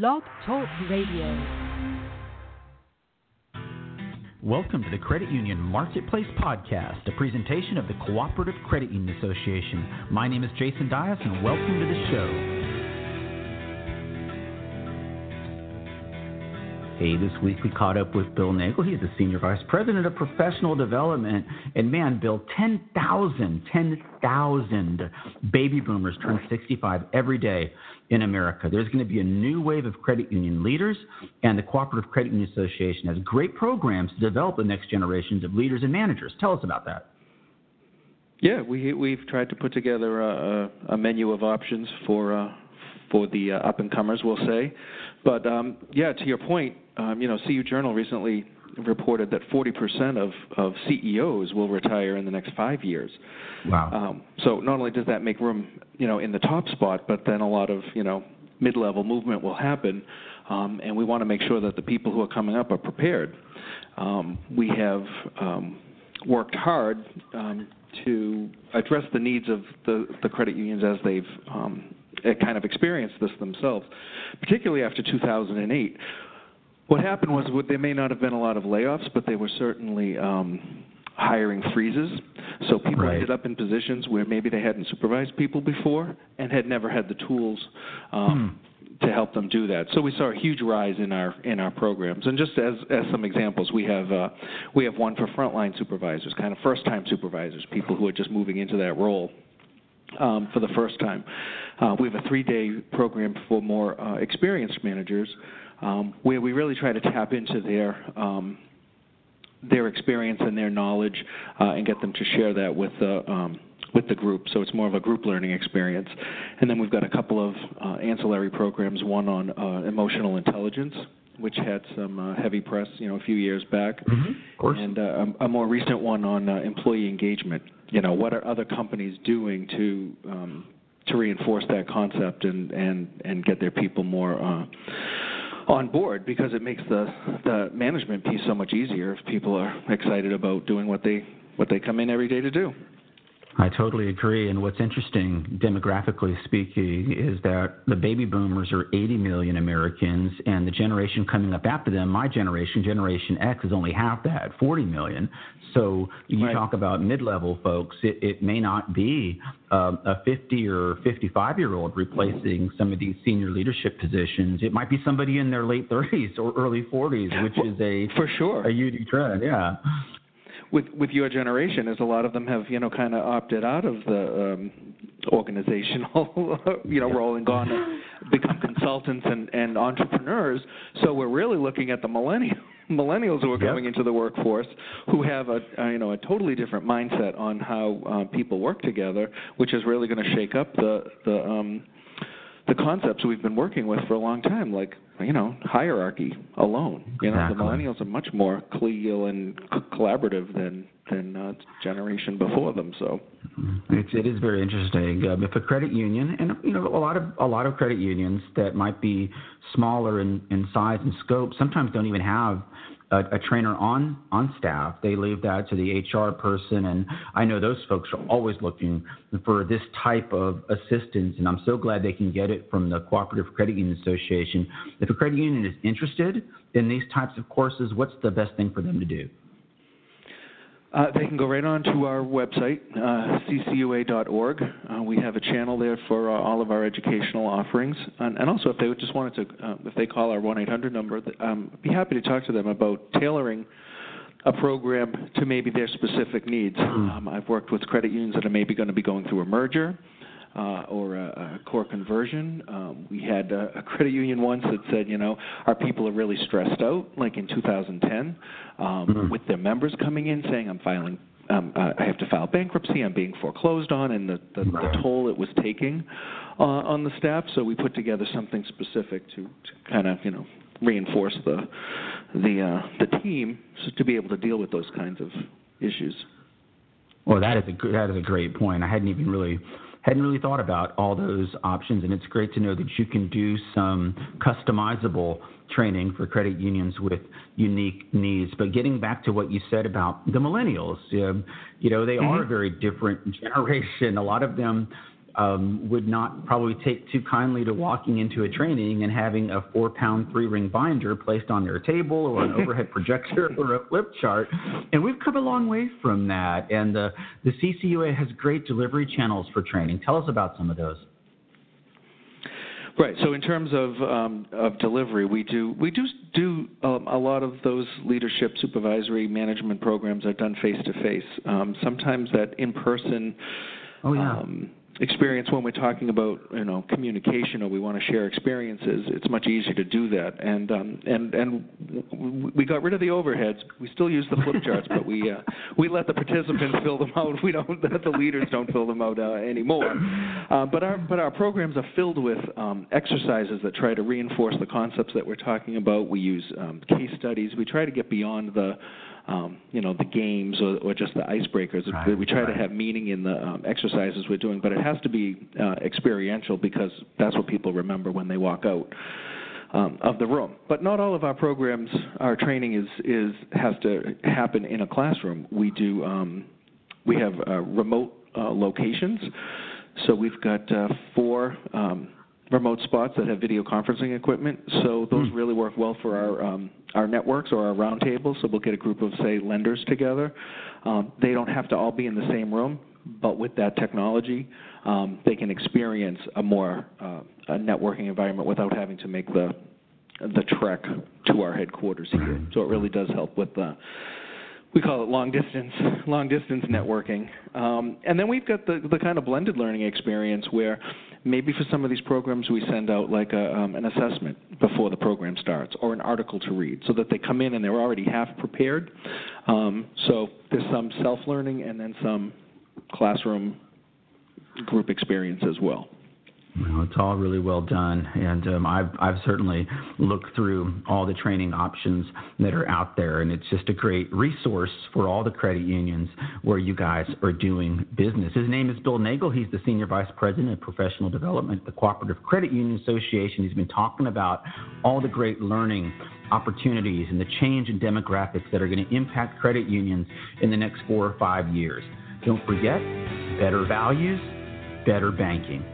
Blog Talk Radio. Welcome to the Credit Union Marketplace Podcast, a presentation of the Cooperative Credit Union Association. My name is Jason Dias, and welcome to the show. Hey, this week we caught up with Bill Nagle. He's the Senior Vice President of Professional Development. And man, Bill, 10,000, 10,000 baby boomers turn 65 every day in America. There's going to be a new wave of credit union leaders, and the Cooperative Credit Union Association has great programs to develop the next generations of leaders and managers. Tell us about that. Yeah, we, we've tried to put together a, a menu of options for. Uh, for the uh, up and comers, we'll say. But um, yeah, to your point, um, you know, CU Journal recently reported that 40% of, of CEOs will retire in the next five years. Wow. Um, so not only does that make room, you know, in the top spot, but then a lot of, you know, mid-level movement will happen, um, and we want to make sure that the people who are coming up are prepared. Um, we have um, worked hard um, to address the needs of the, the credit unions as they've um, kind of experienced this themselves, particularly after 2008 what happened was there may not have been a lot of layoffs, but they were certainly um, hiring freezes. So people right. ended up in positions where maybe they hadn't supervised people before and had never had the tools um, hmm. to help them do that. So we saw a huge rise in our in our programs. And just as as some examples, we have uh, we have one for frontline supervisors, kind of first time supervisors, people who are just moving into that role. Um, for the first time, uh, we have a three-day program for more uh, experienced managers um, where we really try to tap into their um, their experience and their knowledge uh, and get them to share that with the um, with the group. So it's more of a group learning experience. And then we've got a couple of uh, ancillary programs. One on uh, emotional intelligence, which had some uh, heavy press, you know, a few years back, mm-hmm. and uh, a, more recent one on uh, employee engagement. You know, what are other companies doing to um, to reinforce that concept and and and get their people more uh, on board because it makes the the management piece so much easier if people are excited about doing what they what they come in every day to do. I totally agree. And what's interesting, demographically speaking, is that the baby boomers are 80 million Americans, and the generation coming up after them, my generation, Generation X, is only half that, 40 million. So you right. talk about mid-level folks, it, it may not be um, a 50 or 55 year old replacing some of these senior leadership positions. It might be somebody in their late 30s or early 40s, which is a for sure a huge trend. Yeah with with your generation is a lot of them have you know kind of opted out of the um, organizational you know role and gone to become consultants and, and entrepreneurs. So we're really looking at the millennial millennials who are yep. coming into the workforce who have a, a you know a totally different mindset on how uh, people work together, which is really going to shake up the the um, the concepts we've been working with for a long time, like you know hierarchy alone. You know, exactly. the millennials are much more collegial and c- collaborative than than uh, generation before them. So it's, it is very interesting. Um, if a credit union, and you know, a lot of a lot of credit unions that might be smaller in, in size and scope, sometimes don't even have a, a, trainer on on staff. They leave that to the HR person, and I know those folks are always looking for this type of assistance. And I'm so glad they can get it from the Cooperative Credit Union Association. If a credit union is interested in these types of courses, what's the best thing for them to do? Uh, they can go right on to our website, uh, ccua.org. Uh, we have a channel there for uh, all of our educational offerings. And, and, also, if they just wanted to, uh, if they call our 1 800 number, um, I'd be happy to talk to them about tailoring a program to maybe their specific needs. Hmm. Um, I've worked with credit unions that are maybe going to be going through a merger uh, or a, a, core conversion. Um, we had a, a, credit union once that said, you know, our people are really stressed out, like in 2010, um, mm-hmm. with their members coming in saying, I'm filing. Um, uh, I have to file bankruptcy. I'm being foreclosed on, and the, the, right. the toll it was taking uh, on the staff. So we put together something specific to, to kind of, you know, reinforce the the uh, the team to be able to deal with those kinds of issues. Well, that is a that is a great point. I hadn't even really hadn't really thought about all those options, and it's great to know that you can do some customizable training for credit unions with unique needs. But getting back to what you said about the millennials, uh, you know, they mm-hmm. are a very different generation. A lot of them um, would not probably take too kindly to walking into a training and having a four pound three ring binder placed on their table or an overhead projector or a flip chart. And we've come a long way from that. And the, the CCUA has great delivery channels for training. Tell us about some of those. Right. So in terms of um, of delivery, we do we do do um, a lot of those leadership, supervisory, management programs are done face to face. Sometimes that in person. Oh yeah. Experience when we're talking about you know communication or we want to share experiences it's much easier to do that. And um, and and we got rid of the overheads. We still use the flip charts but we uh, we let the participants fill them out. We don't the leaders don't fill them out uh, anymore. Uh, but our but our programs are filled with um, exercises that try to reinforce the concepts that we're talking about. We use um, case studies. We try to get beyond the um, you know, the games or, or just the icebreakers. Right, we try right. to have meaning in the um, exercises we're doing, but it has to be uh, experiential because that's what people remember when they walk out. Um, of the room, but not all of our programs, our training is is has to happen in a classroom. We do um, we have uh, remote uh, locations, so we've got uh, four um, remote spots that have video conferencing equipment. So those Hmm. really work well for our um, our networks or our roundtables. So we'll get a group of say lenders together. Um, they don't have to all be in the same room, but with that technology, um, they can experience a more uh, a networking environment without having to make the the trek to our headquarters here. So it really does help with the we call it long distance long distance networking um, and then we've got the, the kind of blended learning experience where maybe for some of these programs we send out like a, um, an assessment before the program starts or an article to read so that they come in and they're already half prepared. Um, so there's some self-learning and then some classroom group experience as well Well, it's all really well done, and um, I've I've certainly looked through all the training options that are out there, and it's just a great resource for all the credit unions where you guys are doing business. His name is Bill Nagle. He's the senior vice president of professional development at the Cooperative Credit Union Association. He's been talking about all the great learning opportunities and the change in demographics that are going to impact credit unions in the next four or five years. Don't forget, better values, better banking.